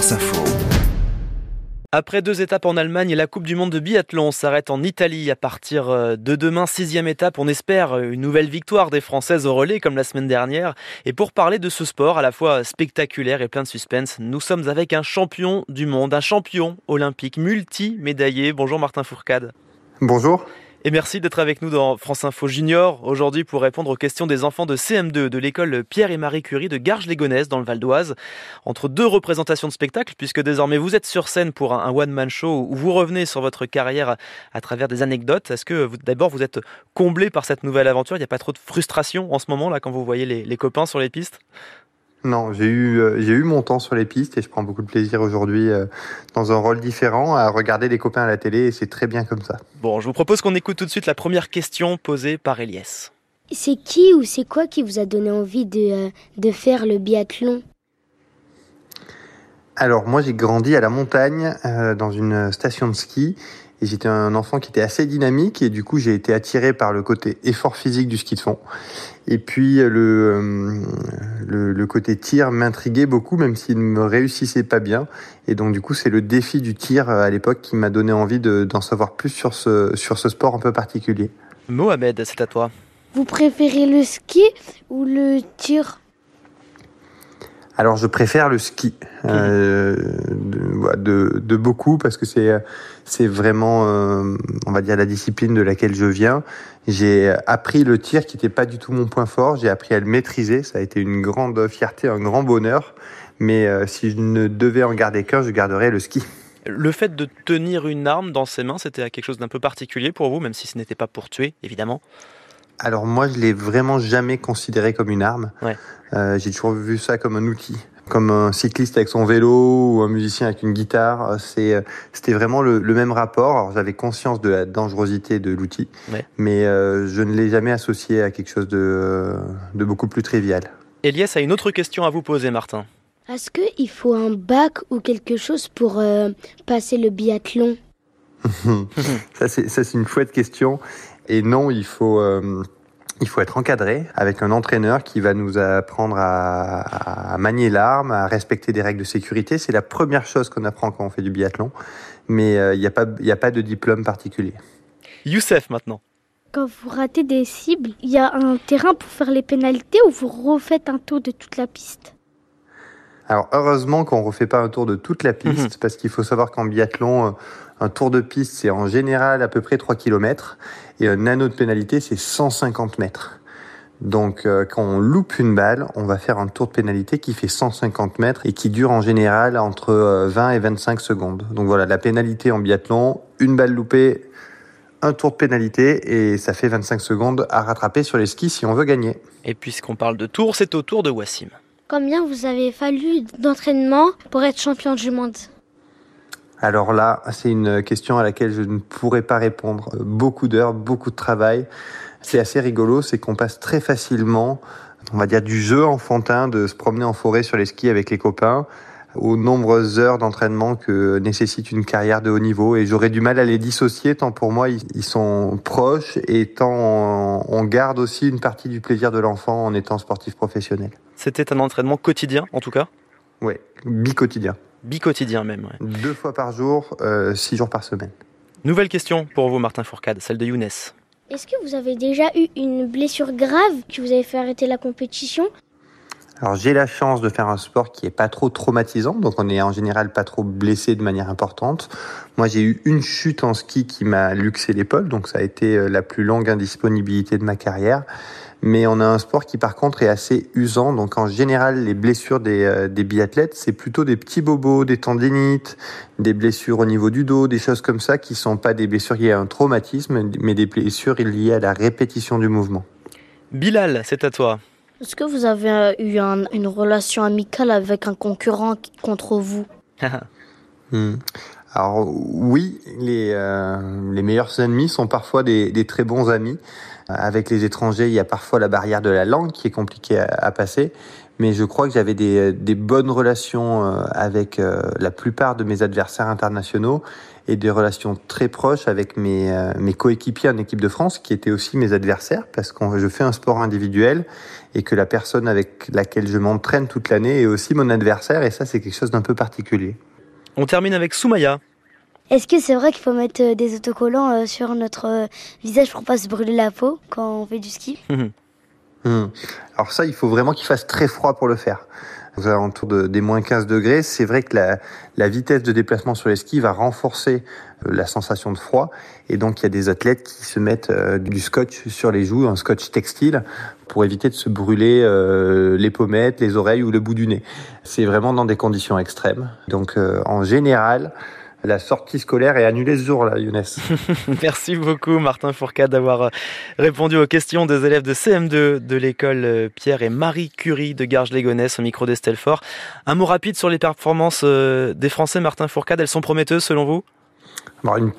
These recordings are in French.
France Info. Après deux étapes en Allemagne, la Coupe du Monde de biathlon s'arrête en Italie à partir euh, de demain, sixième étape. On espère une nouvelle victoire des Françaises au relais comme la semaine dernière. Et pour parler de ce sport à la fois spectaculaire et plein de suspense, nous sommes avec un champion du monde, un champion olympique multi-médaillé. Bonjour Martin Fourcade. Bonjour. Et merci d'être avec nous dans France Info Junior aujourd'hui pour répondre aux questions des enfants de CM2 de l'école Pierre et Marie Curie de Garges-les-Gonesse dans le Val d'Oise. Entre deux représentations de spectacle, puisque désormais vous êtes sur scène pour un one-man show où vous revenez sur votre carrière à travers des anecdotes. Est-ce que d'abord vous êtes comblé par cette nouvelle aventure? Il n'y a pas trop de frustration en ce moment là quand vous voyez les, les copains sur les pistes? Non, j'ai eu euh, j'ai eu mon temps sur les pistes et je prends beaucoup de plaisir aujourd'hui euh, dans un rôle différent à regarder les copains à la télé et c'est très bien comme ça. Bon, je vous propose qu'on écoute tout de suite la première question posée par Elias. C'est qui ou c'est quoi qui vous a donné envie de, euh, de faire le biathlon? Alors moi j'ai grandi à la montagne dans une station de ski et j'étais un enfant qui était assez dynamique et du coup j'ai été attiré par le côté effort physique du ski de fond. Et puis le, euh, le, le côté tir m'intriguait beaucoup même s'il ne me réussissait pas bien. Et donc du coup c'est le défi du tir euh, à l'époque qui m'a donné envie d'en savoir plus sur ce, sur ce sport un peu particulier. Mohamed, c'est à toi. Vous préférez le ski ou le tir? Alors je préfère le ski euh, de, de, de, beaucoup parce que c'est c'est vraiment euh, on va dire la discipline de laquelle je viens. J'ai appris le tir qui n'était pas du tout mon point fort. J'ai appris à le maîtriser. Ça a été une grande fierté, un grand bonheur. Mais euh, si je ne devais en garder qu'un, je garderais le ski. Le fait de tenir une arme dans ses mains, c'était quelque chose d'un peu particulier pour vous, même si ce n'était pas pour tuer, évidemment? Alors moi, je l'ai vraiment jamais considéré comme une arme. Ouais. Euh, j'ai toujours vu ça comme un outil, comme un cycliste avec son vélo ou un musicien avec une guitare. C'est, c'était vraiment le, le, même rapport. Alors j'avais conscience de la dangerosité de l'outil, ouais. mais euh, je ne l'ai jamais associé à quelque chose de, de beaucoup plus trivial. Elias a une autre question à vous poser, Martin. Est-ce qu'il faut un bac ou quelque chose pour euh, passer le biathlon? Ça, c'est, ça, c'est une chouette question. Et non, il faut, euh, il faut être encadré avec un entraîneur qui va nous apprendre à, à manier l'arme, à respecter des règles de sécurité. C'est la première chose qu'on apprend quand on fait du biathlon. Mais euh, il n'y a, pas, a pas de diplôme particulier. Youssef maintenant. Quand vous ratez des cibles, il y a un terrain pour faire les pénalités ou vous refaites un tour de toute la piste? Alors heureusement qu'on refait pas un tour de toute la piste, mmh. parce qu'il faut savoir qu'en biathlon, un tour de piste, c'est en général à peu près 3 km, et un anneau de pénalité, c'est 150 mètres. Donc euh, quand on loupe une balle, on va faire un tour de pénalité qui fait 150 mètres et qui dure en général entre 20 et 25 secondes. Donc voilà, la pénalité en biathlon, une balle loupée, un tour de pénalité et ça fait 25 secondes à rattraper sur les skis si on veut gagner. Et puisqu'on parle de tour, c'est au tour de Wassim. Combien vous avez fallu d'entraînement pour être champion du monde alors là, c'est une question à laquelle je ne pourrais pas répondre. Beaucoup d'heures, beaucoup de travail. C'est assez rigolo, c'est qu'on passe très facilement, on va dire, du jeu enfantin de se promener en forêt sur les skis avec les copains aux nombreuses heures d'entraînement que nécessite une carrière de haut niveau et j'aurais du mal à les dissocier tant pour moi ils sont proches et tant on garde aussi une partie du plaisir de l'enfant en étant sportif professionnel. C'était un entraînement quotidien en tout cas Oui, bi-quotidien. Bi-quotidien même. Ouais. Deux fois par jour, euh, six jours par semaine. Nouvelle question pour vous Martin Fourcade, celle de Younes. Est-ce que vous avez déjà eu une blessure grave qui vous avait fait arrêter la compétition? Alors j'ai la chance de faire un sport qui est pas trop traumatisant, donc on est en général pas trop blessé de manière importante. Moi j'ai eu une chute en ski qui m'a luxé l'épaule, donc ça a été euh, la plus longue indisponibilité de ma carrière. Mais on a un sport qui par contre est assez usant, donc en général les blessures des, euh, des biathlètes c'est plutôt des petits bobos, des tendinites, des blessures au niveau du dos, des choses comme ça qui sont pas des blessures liées à un traumatisme, mais des blessures liées à la répétition du mouvement. Bilal, c'est à toi. Est-ce que vous avez eu un, une relation amicale avec un concurrent contre vous hmm. Alors oui, les, euh, les meilleurs ennemis sont parfois des, très bons amis. Avec les étrangers, il y a parfois la barrière de la langue qui est compliquée à passer. Mais je crois que j'avais des, des, bonnes relations avec la plupart de mes adversaires internationaux et des relations très proches avec mes, mes coéquipiers en équipe de France, qui étaient aussi mes adversaires, parce que je fais un sport individuel et que la personne avec laquelle je m'entraîne toute l'année est aussi mon adversaire, et ça c'est quelque chose d'un peu particulier. On termine avec Soumaya. Est-ce que c'est vrai qu'il faut mettre euh, des autocollants euh, sur notre euh, visage pour pas se brûler la peau quand on fait du ski? Mmh. Alors ça, il faut vraiment qu'il fasse très froid pour le faire. Aux alentours de, des moins 15 degrés, c'est vrai que la, la, vitesse de déplacement sur les skis va renforcer la sensation de froid. Et donc, il y a des athlètes qui se mettent du scotch sur les joues, un scotch textile, pour éviter de se brûler les pommettes, les oreilles ou le bout du nez. C'est vraiment dans des conditions extrêmes. Donc, en général, la sortie scolaire est annulée ce jour-là, Younes. Merci beaucoup, Martin Fourcade, d'avoir euh, répondu aux questions des élèves de CM2 de l'école euh, Pierre et Marie Curie de Garges-Légonesse au micro d'Estelle Fort. Un mot rapide sur les performances euh, des Français, Martin Fourcade. Elles sont prometteuses selon vous?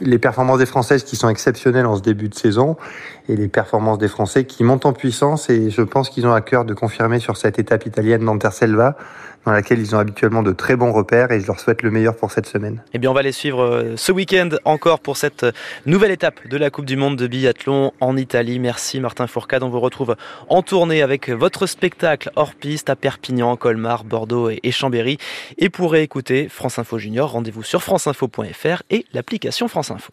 Les performances des Françaises qui sont exceptionnelles en ce début de saison et les performances des Français qui montent en puissance et je pense qu'ils ont à cœur de confirmer sur cette étape italienne d'Anterselva dans laquelle ils ont habituellement de très bons repères et je leur souhaite le meilleur pour cette semaine. Eh bien, on va les suivre euh, ce week-end encore pour cette euh, nouvelle étape de la Coupe du Monde de biathlon en Italie. Merci Martin Fourcade. On vous retrouve en tournée avec votre spectacle hors piste à Perpignan, Colmar, Bordeaux et Chambéry. Et pour écouter France Info Junior, rendez-vous sur franceinfo.fr et l'application France Info.